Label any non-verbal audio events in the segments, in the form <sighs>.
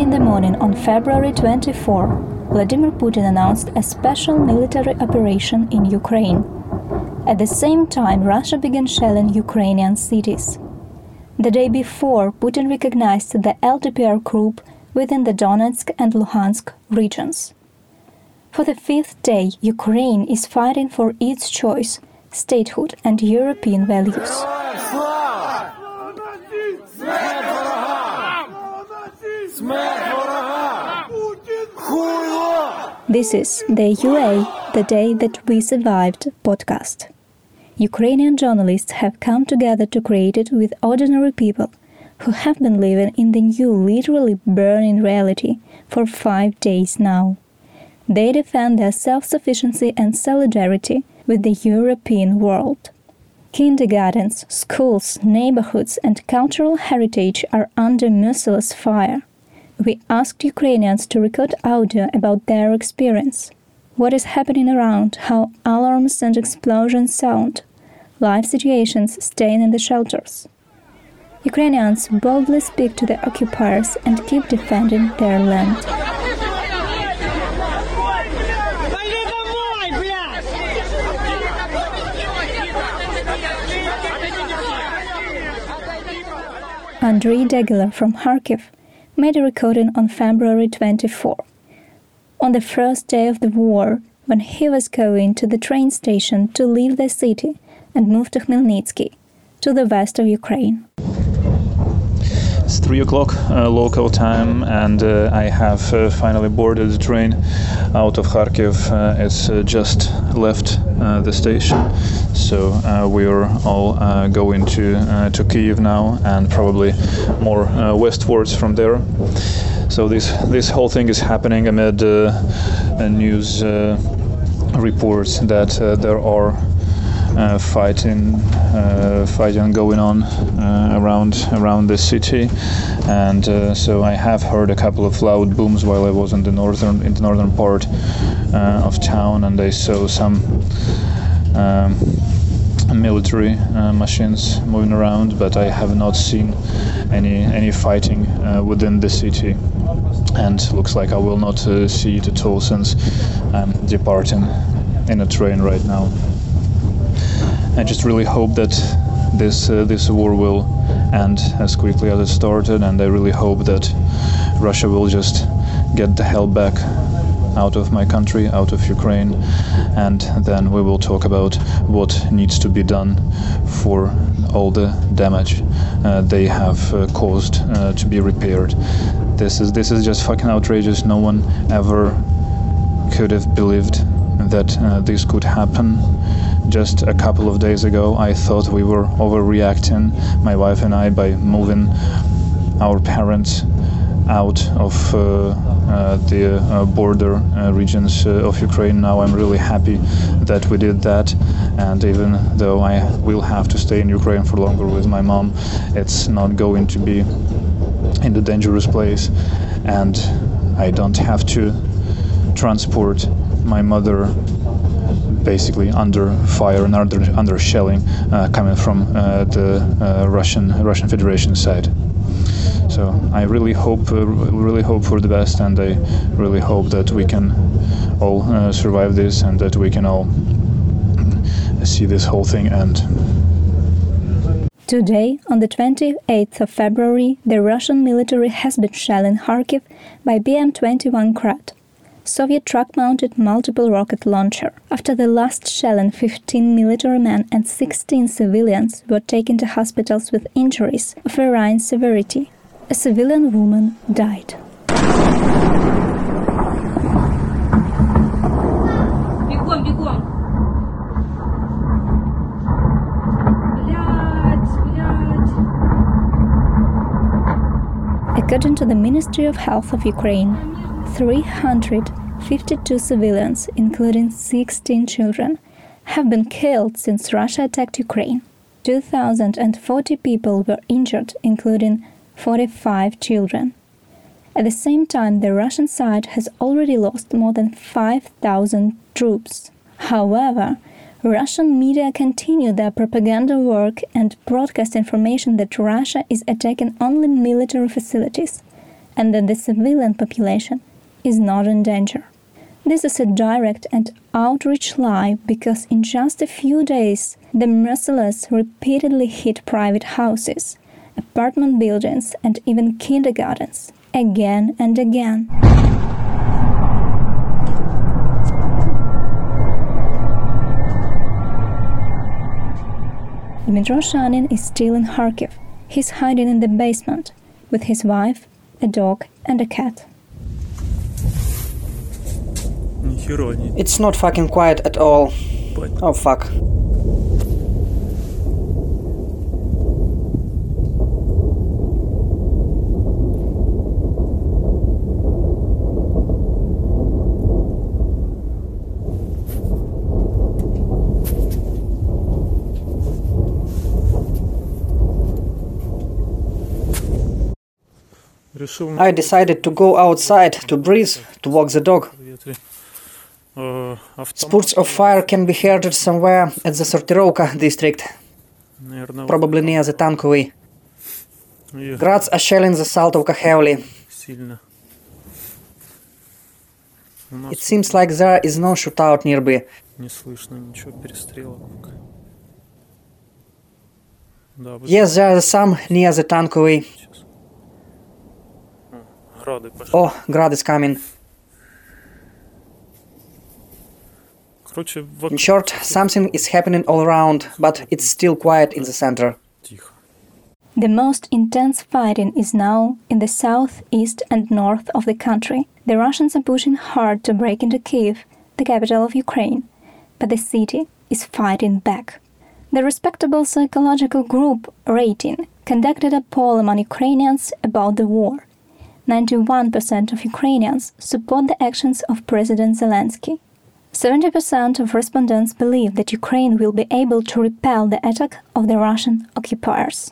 In the morning on February 24, Vladimir Putin announced a special military operation in Ukraine. At the same time, Russia began shelling Ukrainian cities. The day before, Putin recognized the LDPR group within the Donetsk and Luhansk regions. For the fifth day, Ukraine is fighting for its choice, statehood, and European values. This is the UA, the day that we survived podcast. Ukrainian journalists have come together to create it with ordinary people who have been living in the new, literally burning reality for five days now. They defend their self sufficiency and solidarity with the European world. Kindergartens, schools, neighborhoods, and cultural heritage are under merciless fire. We asked Ukrainians to record audio about their experience. What is happening around, how alarms and explosions sound, life situations staying in the shelters. Ukrainians boldly speak to the occupiers and keep defending their land. Andrei Degeler from Kharkiv made a recording on February 24. On the first day of the war, when he was going to the train station to leave the city and move to Khmelnytsky, to the west of Ukraine. It's three o'clock uh, local time, and uh, I have uh, finally boarded the train out of Kharkiv. Uh, it's uh, just left uh, the station, so we are all going to to Kiev now, and probably more westwards from there. So this this whole thing is happening amid news reports that there are uh, fighting uh, fighting going on uh, around around the city. And so I have heard a couple of loud booms while I was in the northern in the northern part of town. And I saw some um, military uh, machines moving around, but I have not seen any any fighting uh, within the city, and looks like I will not uh, see it at all since I'm departing in a train right now. I just really hope that this uh, this war will end as quickly as it started, and I really hope that Russia will just get the hell back out of my country, out of Ukraine, and then we will talk about what needs to be done for all the damage uh, they have uh, caused uh, to be repaired. This is this is just fucking outrageous. No one ever could have believed that uh, this could happen just a couple of days ago, I thought we were overreacting, my wife and I, by moving our parents out of uh, uh, the uh, border uh, regions uh, of Ukraine. Now I'm really happy that we did that, and even though I will have to stay in Ukraine for longer with my mom, it's not going to be in the dangerous place, and I don't have to transport my mother basically under fire and under, under shelling uh, coming from uh, the uh, Russian Russian Federation side. So I really hope really hope for the best, and I really hope that we can all survive this and that we can all see this whole thing end. Today, on the 28th of February, the Russian military has been shelling Kharkiv by BM 21 Grad. Soviet truck-mounted multiple rocket launcher. After the last shelling, 15 military men and 16 civilians were taken to hospitals with injuries of varying severity. A civilian woman died. According to the Ministry of Health of Ukraine, 352 civilians, including 16 children, have been killed since Russia attacked Ukraine. 2,040 people were injured, including 45 children. At the same time, the Russian side has already lost more than 5,000 troops. However, Russian media continue their propaganda work and broadcast information that Russia is attacking only military facilities and that the civilian population is not in danger. This is a direct and outreach lie because in just a few days, the merciless repeatedly hit private houses, apartment buildings, and even kindergartens, again and again. Dmytro Shanin is still in Kharkiv. He's hiding in the basement with his wife, a dog, and a cat. It's not fucking quiet at all. Oh fuck. I decided to go outside to breathe, to walk the dog. Spurts of fire can be heard somewhere at the Sortirovka district, probably near the Tankovy. Grads are shelling the Saltovka heavily. It seems like there is no shootout nearby. Yes, there are some near the Tankovy. Oh, Grad is coming. In short, something is happening all around, but it's still quiet in the center. The most intense fighting is now in the south, east, and north of the country. The Russians are pushing hard to break into Kiev, the capital of Ukraine, but the city is fighting back. The respectable psychological group Rating conducted a poll among Ukrainians about the war. 91% of Ukrainians support the actions of President Zelensky. 70% of respondents believe that Ukraine will be able to repel the attack of the Russian occupiers.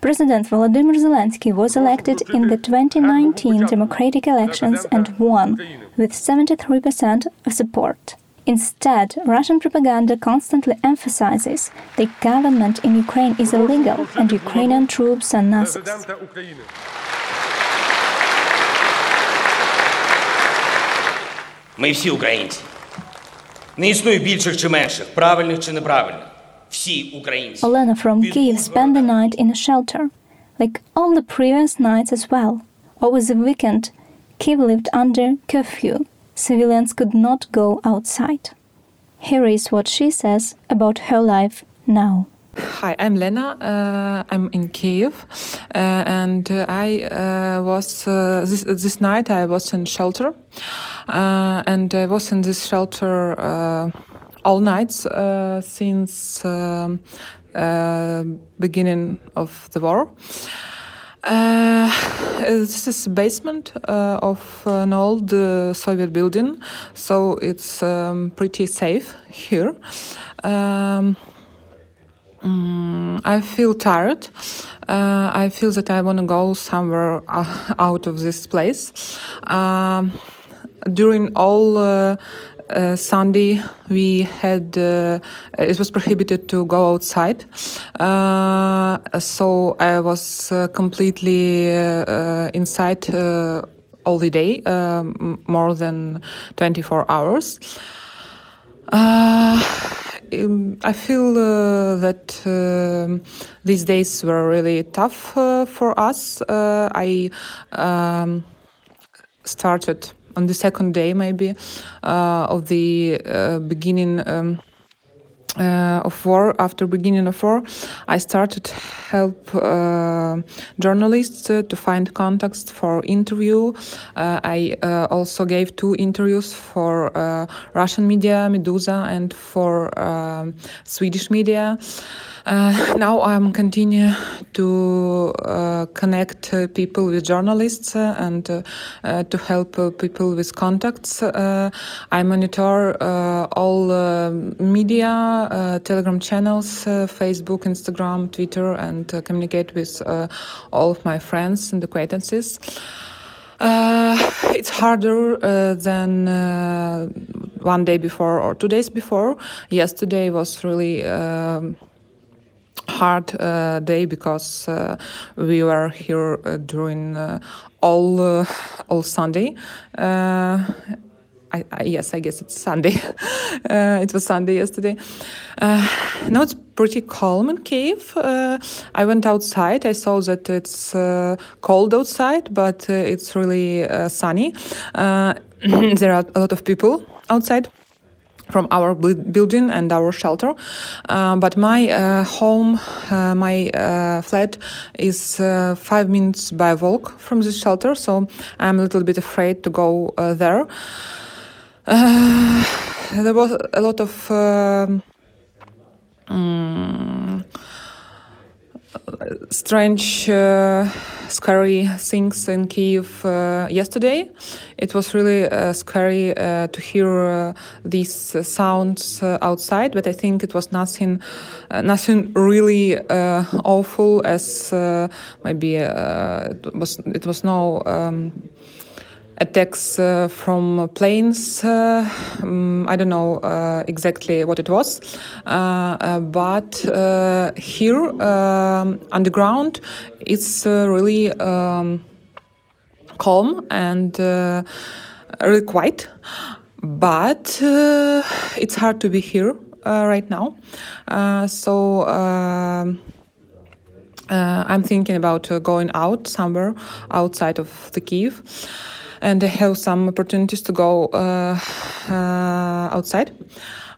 President Volodymyr Zelensky was elected in the 2019 democratic elections and won with 73% of support. Instead, Russian propaganda constantly emphasizes that government in Ukraine is illegal and Ukrainian troops are Nazis. Ми всі українці. Не існує більших чи менших, правильних чи неправильних. Всі українці. Olena from Kiev spent the night in a shelter, like all the previous nights as well. Over the weekend, Kiev lived under curfew. Civilians could not go outside. Here is what she says about her life now. Hi, I'm Lena. Uh, I'm in Kiev, uh, and uh, I uh, was uh, this this night. I was in shelter, uh, and I was in this shelter all nights since beginning of the war. Uh, this is basement uh, of an old uh, Soviet building, so it's um, pretty safe here. Um, mm, I feel tired. I feel that I want to go somewhere out of this place. Um, during all uh, uh, Sunday, we had uh, it was prohibited to go outside, so I was completely inside all the day, more than 24 hours. Uh, um, I feel uh, that uh, these days were really tough for us. I um, started on the second day maybe uh, of the uh, beginning um, uh, of war after beginning of war i started help uh, journalists uh, to find contacts for interview. Uh, i also gave two interviews for russian media Meduza and for um, swedish media uh, now I'm continue to uh, connect uh, people with journalists uh, and uh, uh, to help people with contacts. I monitor all media, Telegram channels, Facebook, Instagram, Twitter, and communicate with all of my friends and acquaintances. it's harder than one day before or two days before. Yesterday was really. Um, hard uh, day because uh, we were here uh, during uh, all uh, all Sunday. Uh, I, I, yes, I guess it's Sunday. <laughs> it was Sunday yesterday. now it's pretty calm in Kiev. I went outside. I saw that it's cold outside, but it's really sunny. <clears throat> there are a lot of people outside from our building and our shelter. Uh, but my uh, home, uh, my uh, flat is uh, five minutes by walk from this shelter, so I'm a little bit afraid to go uh, there. <sighs> there was a lot of um, um, strange, uh, scary things in Kiev uh, yesterday. It was really uh, scary uh, to hear uh, these sounds uh, outside, but I think it was nothing, nothing really awful as maybe it was. It was no. Um, attacks uh, from planes. Uh, um, I don't know uh, exactly what it was, uh, uh, but uh, here um, underground, it's really um, calm and really quiet. But it's hard to be here right now. so. Um, I'm thinking about going out somewhere outside of the Kiev and I have some opportunities to go uh, uh, outside.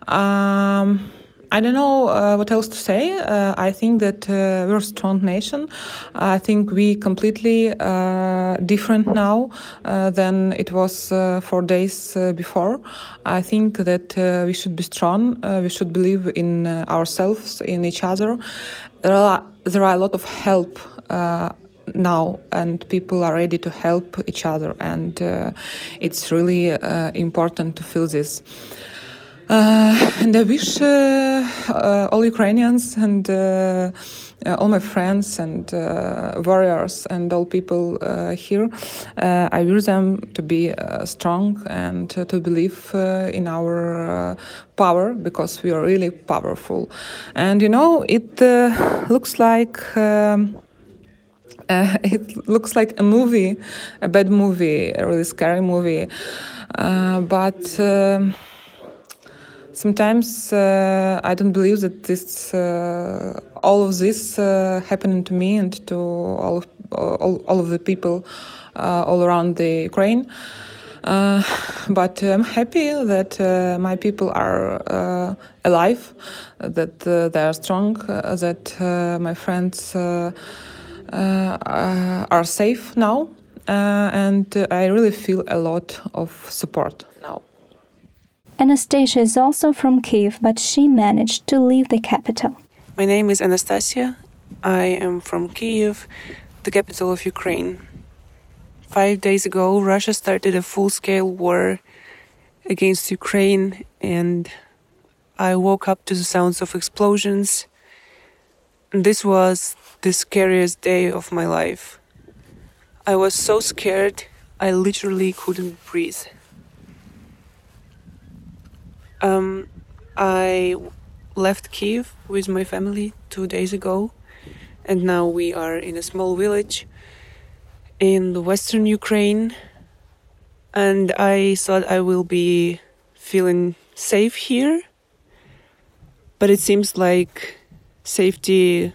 Um, I don't know uh, what else to say. Uh, I think that uh, we're a strong nation. I think we completely uh, different now than it was four days before. I think that we should be strong. we should believe in ourselves, in each other. There are there are a lot of help now and people are ready to help each other and uh, it's really uh, important to feel this uh, and I wish uh, uh, all Ukrainians and all my friends and warriors and all people here, I wish them to be strong and to believe in our power because we are really powerful. And you know, it looks like. Um, uh, <laughs> it looks like a movie, a bad movie, a really scary movie. Uh, but um, sometimes uh, I don't believe that this, uh, all of this uh, happening to me and to all of, all, all of the people uh, all around the Ukraine. but I'm happy that my people are alive, that they are strong, that my friends. Uh, uh, are safe now, uh, and I really feel a lot of support now. Anastasia is also from Kiev, but she managed to leave the capital. My name is Anastasia. I am from Kiev, the capital of Ukraine. Five days ago, Russia started a full scale war against Ukraine, and I woke up to the sounds of explosions. This was the scariest day of my life. I was so scared, I literally couldn't breathe. Um, I left Kiev with my family two days ago, and now we are in a small village in the western Ukraine. And I thought I will be feeling safe here, but it seems like safety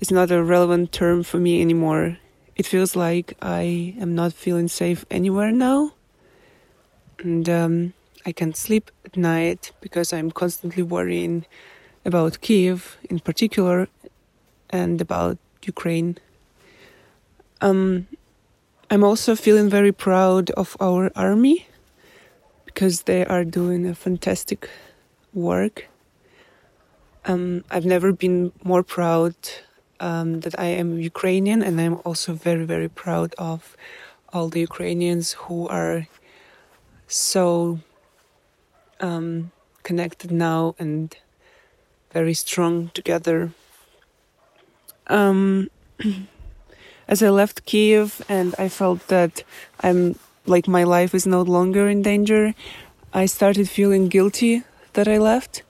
is not a relevant term for me anymore. It feels like I am not feeling safe anywhere now. And um, I can't sleep at night because I'm constantly worrying about Kiev in particular and about Ukraine. Um, I'm also feeling very proud of our army because they are doing a fantastic work. Um, I've never been more proud um, that I am Ukrainian, and I'm also very, very proud of all the Ukrainians who are so um, connected now and very strong together. Um, <clears throat> as I left Kiev and I felt that I'm like my life is no longer in danger, I started feeling guilty that I left.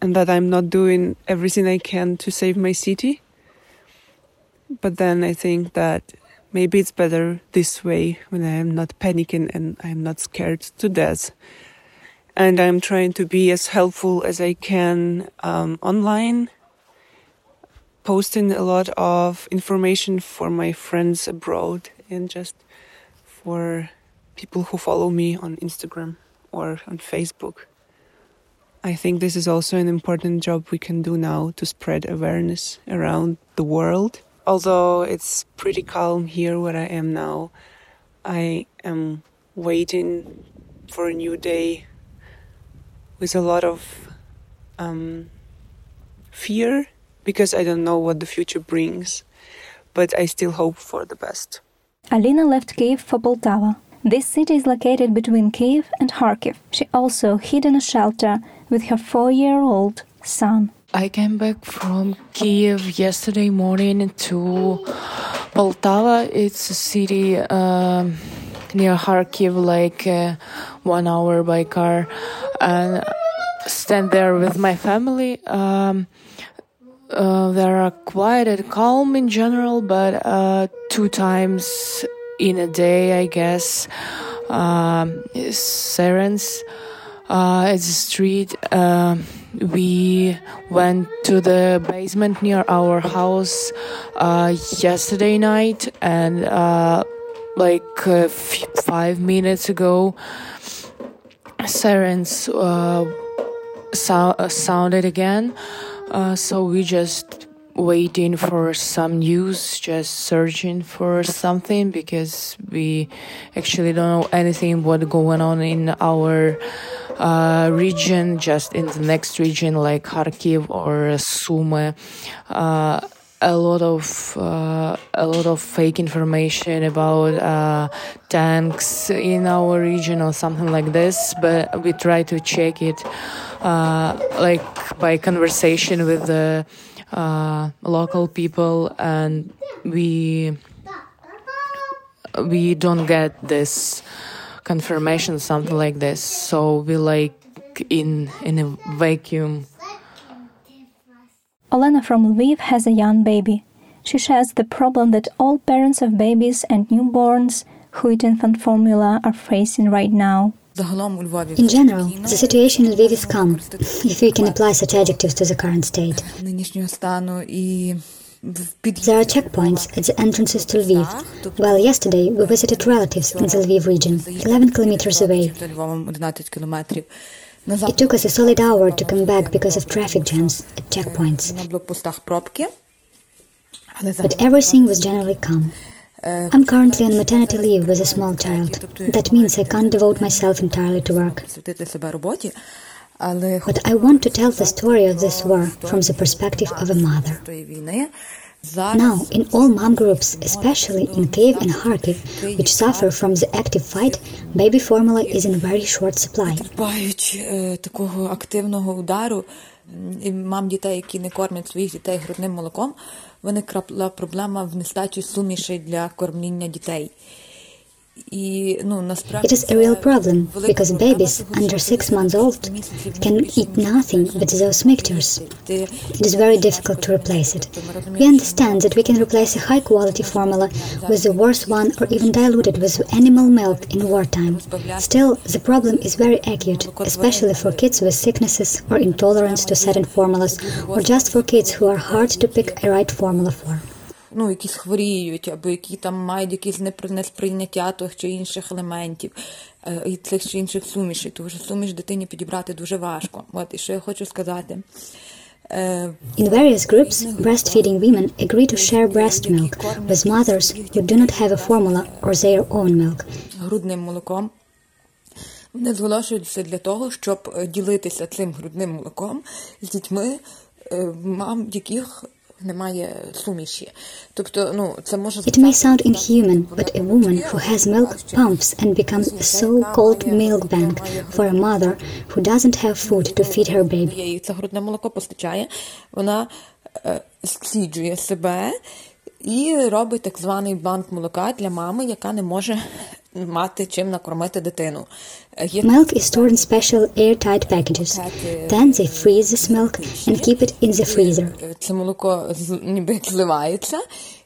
And that I'm not doing everything I can to save my city. But then I think that maybe it's better this way when I am not panicking and I'm not scared to death. And I'm trying to be as helpful as I can um, online, posting a lot of information for my friends abroad and just for people who follow me on Instagram or on Facebook. I think this is also an important job we can do now to spread awareness around the world. Although it's pretty calm here where I am now, I am waiting for a new day with a lot of um, fear because I don't know what the future brings, but I still hope for the best. Alina left Kiev for Poltava. This city is located between Kiev and Kharkiv. She also hid in a shelter with her four year old son. I came back from Kiev yesterday morning to Poltava. It's a city um, near Kharkiv, like uh, one hour by car, and stand there with my family. Um, uh, they are quiet and calm in general, but uh, two times in a day, I guess, um, sirens uh, at the street. Uh, we went to the basement near our house uh, yesterday night, and uh, like uh, f- five minutes ago, sirens uh, so- sounded again. so we just waiting for some news, just searching for something because we actually don't know anything what going on in our uh, region, just in the next region like Kharkiv or Sumy. Uh, a lot of uh, a lot of fake information about uh, tanks in our region or something like this, but we try to check it uh, like by conversation with the uh, local people, and we we don't get this confirmation, something like this. So we like in in a vacuum. Olena from Lviv has a young baby. She shares the problem that all parents of babies and newborns who eat infant formula are facing right now. In general, the situation in Lviv is calm, if we can apply such adjectives to the current state. There are checkpoints at the entrances to Lviv. Well, yesterday we visited relatives in the Lviv region, 11 kilometers away. It took us a solid hour to come back because of traffic jams at checkpoints. But everything was generally calm. I'm currently on maternity leave with a small child. That means I can't devote myself entirely to work. But I want to tell the story of this war from the perspective of a mother. Now, in all mom groups, especially in Kiev and Kharkiv, which suffer from the active fight, baby formula is in very short supply. виникла проблема в нестачі суміші для кормління дітей. It is a real problem because babies under six months old can eat nothing but those mixtures. It is very difficult to replace it. We understand that we can replace a high quality formula with the worse one or even dilute it with animal milk in wartime. Still, the problem is very acute, especially for kids with sicknesses or intolerance to certain formulas, or just for kids who are hard to pick a right formula for. Ну, якісь хворіють, або які там мають якісь несприйняття тих чи інших елементів, і цих чи інших сумішей, тому що суміш дитині підібрати дуже важко. От, і що я хочу сказати. In various groups, breastfeeding women agree to share breast milk with mothers who do not have a formula or their own milk. Грудним молоком. Вони зголошуються для того, щоб ділитися цим грудним молоком з дітьми, мам, яких немає суміші. Тобто, ну, це може It may sound inhuman, but a woman who has milk pumps and becomes a so-called milk bank for a mother who doesn't have food to feed her baby. І це грудне молоко постачає, вона скліджує себе і робить так званий банк молока для мами, яка не може мати чим накормити дитину. Milk is stored in special airtight packages. Then they freeze this milk and keep it in the freezer. Це молоко ніби зливається, його заморозити.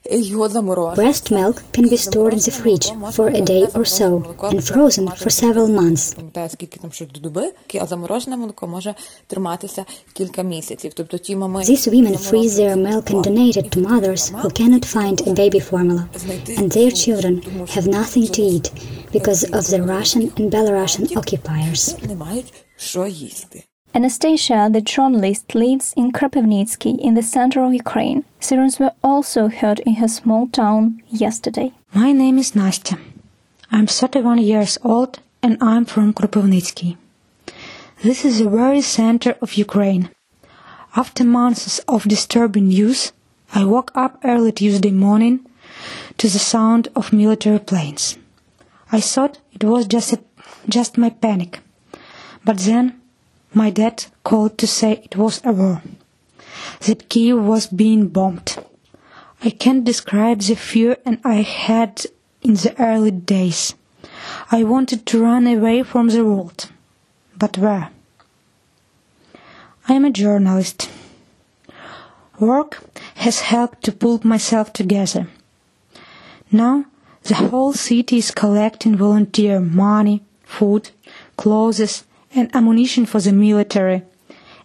Breast milk can be stored in the fridge for a day or so and frozen for several months. Пам'ятаю, скільки там що до доби, а заморожене молоко може триматися кілька місяців. Тобто ті мами These women freeze their milk and donate it to mothers who cannot find a baby formula, and their children have nothing to eat because of the Russian and Belarusian occupiers. не мають що їсти. Anastasia, the journalist, lives in Kropivnitsky in the center of Ukraine. Sirens were also heard in her small town yesterday. My name is Nastya. I'm 31 years old and I'm from Kropivnitsky. This is the very center of Ukraine. After months of disturbing news, I woke up early Tuesday morning to the sound of military planes. I thought it was just a, just my panic. But then my dad called to say it was a war. That Kiev was being bombed. I can't describe the fear and I had in the early days. I wanted to run away from the world. But where? I am a journalist. Work has helped to pull myself together. Now the whole city is collecting volunteer money, food, clothes, and ammunition for the military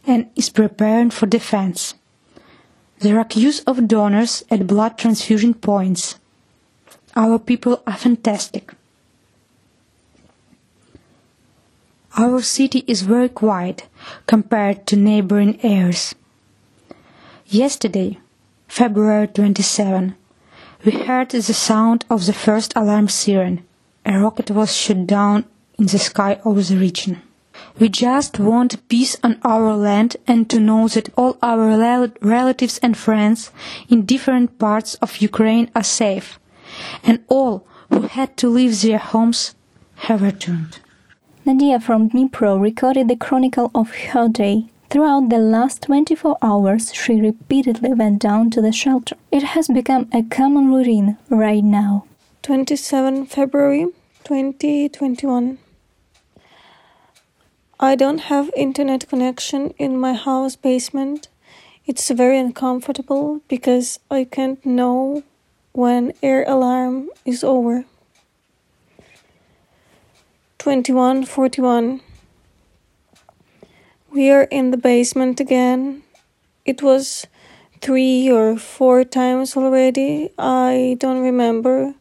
and is preparing for defense. There are queues of donors at blood transfusion points. Our people are fantastic. Our city is very quiet compared to neighboring areas. Yesterday, February 27, we heard the sound of the first alarm siren. A rocket was shot down in the sky over the region. We just want peace on our land and to know that all our rel- relatives and friends in different parts of Ukraine are safe, and all who had to leave their homes have returned. Nadia from Dnipro recorded the chronicle of her day. Throughout the last 24 hours, she repeatedly went down to the shelter. It has become a common routine right now. 27 February 2021. I don't have internet connection in my house basement. It's very uncomfortable because I can't know when air alarm is over. 2141. We are in the basement again. It was three or four times already. I don't remember.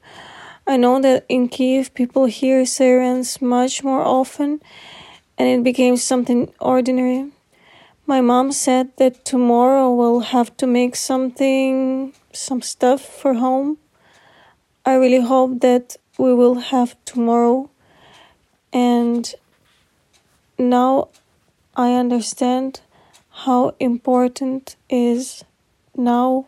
I know that in Kiev people hear sirens much more often and it became something ordinary. My mom said that tomorrow we'll have to make something, some stuff for home. I really hope that we will have tomorrow. And now I understand how important is now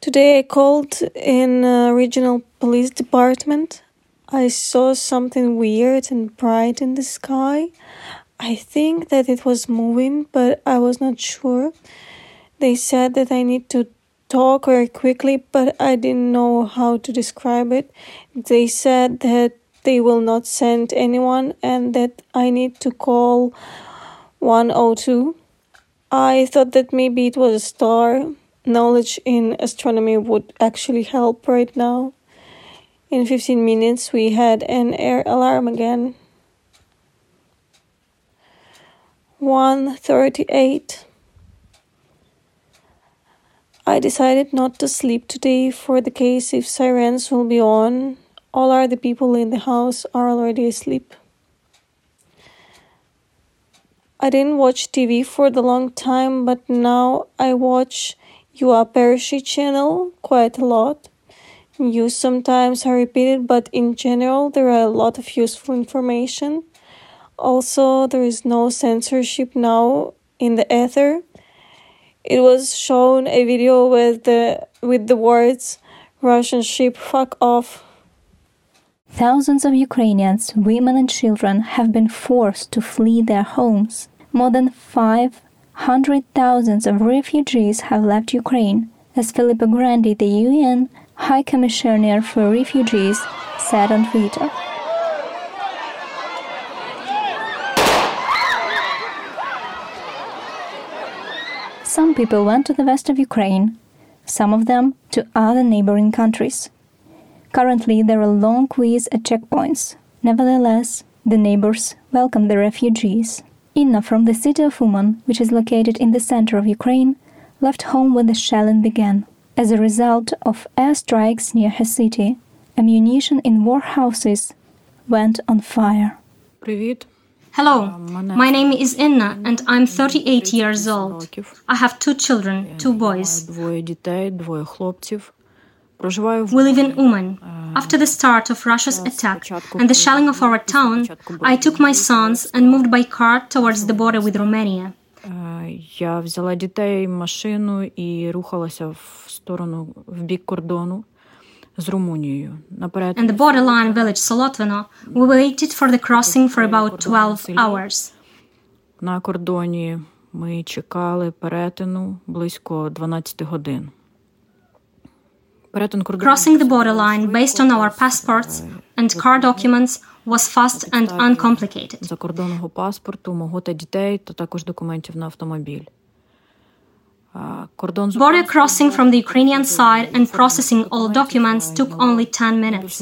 Today I called in a regional police department. I saw something weird and bright in the sky. I think that it was moving, but I was not sure. They said that I need to talk very quickly, but I didn't know how to describe it. They said that they will not send anyone and that I need to call 102. I thought that maybe it was a star. Knowledge in astronomy would actually help right now. In 15 minutes, we had an air alarm again. 138. I decided not to sleep today for the case if sirens will be on. All other people in the house are already asleep. I didn't watch TV for the long time, but now I watch UA Pershyi channel quite a lot. News sometimes are repeated, but in general, there are a lot of useful information. Also, there is no censorship now in the ether. It was shown a video with the with the words Russian ship fuck off. Thousands of Ukrainians, women and children have been forced to flee their homes. More than 500,000 of refugees have left Ukraine, as Filippo Grandi, the UN High Commissioner for Refugees, said on Twitter. Some people went to the west of Ukraine, some of them to other neighboring countries. Currently, there are long queues at checkpoints. Nevertheless, the neighbors welcome the refugees. Inna from the city of Uman, which is located in the center of Ukraine, left home when the shelling began. As a result of airstrikes near her city, ammunition in warehouses went on fire. Hello, my name is Inna and I'm 38 years old. I have two children, two boys. We live in Uman. After the start of Russia's attack and the shelling of our town, I took my sons and moved by car towards the border with Romania. Я взяла дітей, машину і рухалася в сторону в бік кордону з Румунією. Наперед. And the borderline village Solotvino, we waited for the crossing for about 12 hours. На кордоні ми чекали перетину близько 12 годин. Перетин кордону Crossing the borderline based on our passports and car documents was fast and uncomplicated. Закордонного паспорту, мого та дітей, та також документів на автомобіль. Border crossing from the Ukrainian side and processing all documents took only 10 minutes.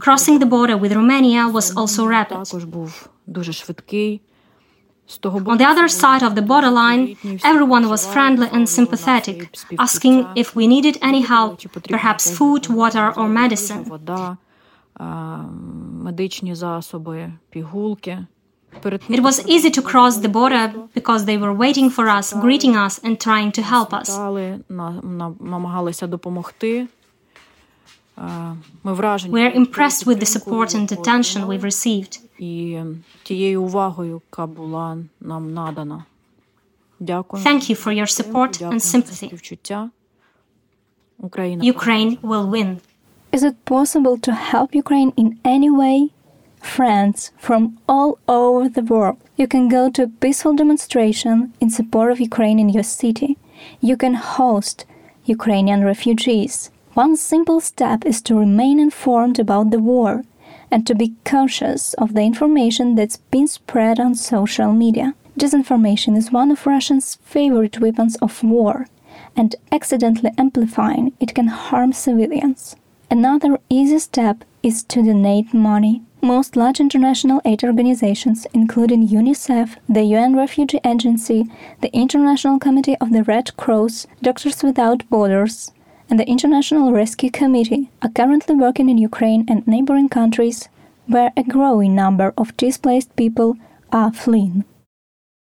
Crossing the border with Romania was also rapid. On the other side of the borderline, everyone was friendly and sympathetic, asking if we needed any help, perhaps food, water, or medicine. It was easy to cross the border because they were waiting for us, greeting us, and trying to help us. We are impressed with the support and attention we've received. Thank you for your support and sympathy. Ukraine will win. Is it possible to help Ukraine in any way? Friends from all over the world. You can go to a peaceful demonstration in support of Ukraine in your city. You can host Ukrainian refugees. One simple step is to remain informed about the war and to be cautious of the information that's been spread on social media. Disinformation is one of Russians' favorite weapons of war, and accidentally amplifying it can harm civilians. Another easy step is to donate money. Most large international aid organizations, including UNICEF, the UN Refugee Agency, the International Committee of the Red Cross, Doctors Without Borders, and the International Rescue Committee are currently working in Ukraine and neighboring countries where a growing number of displaced people are fleeing.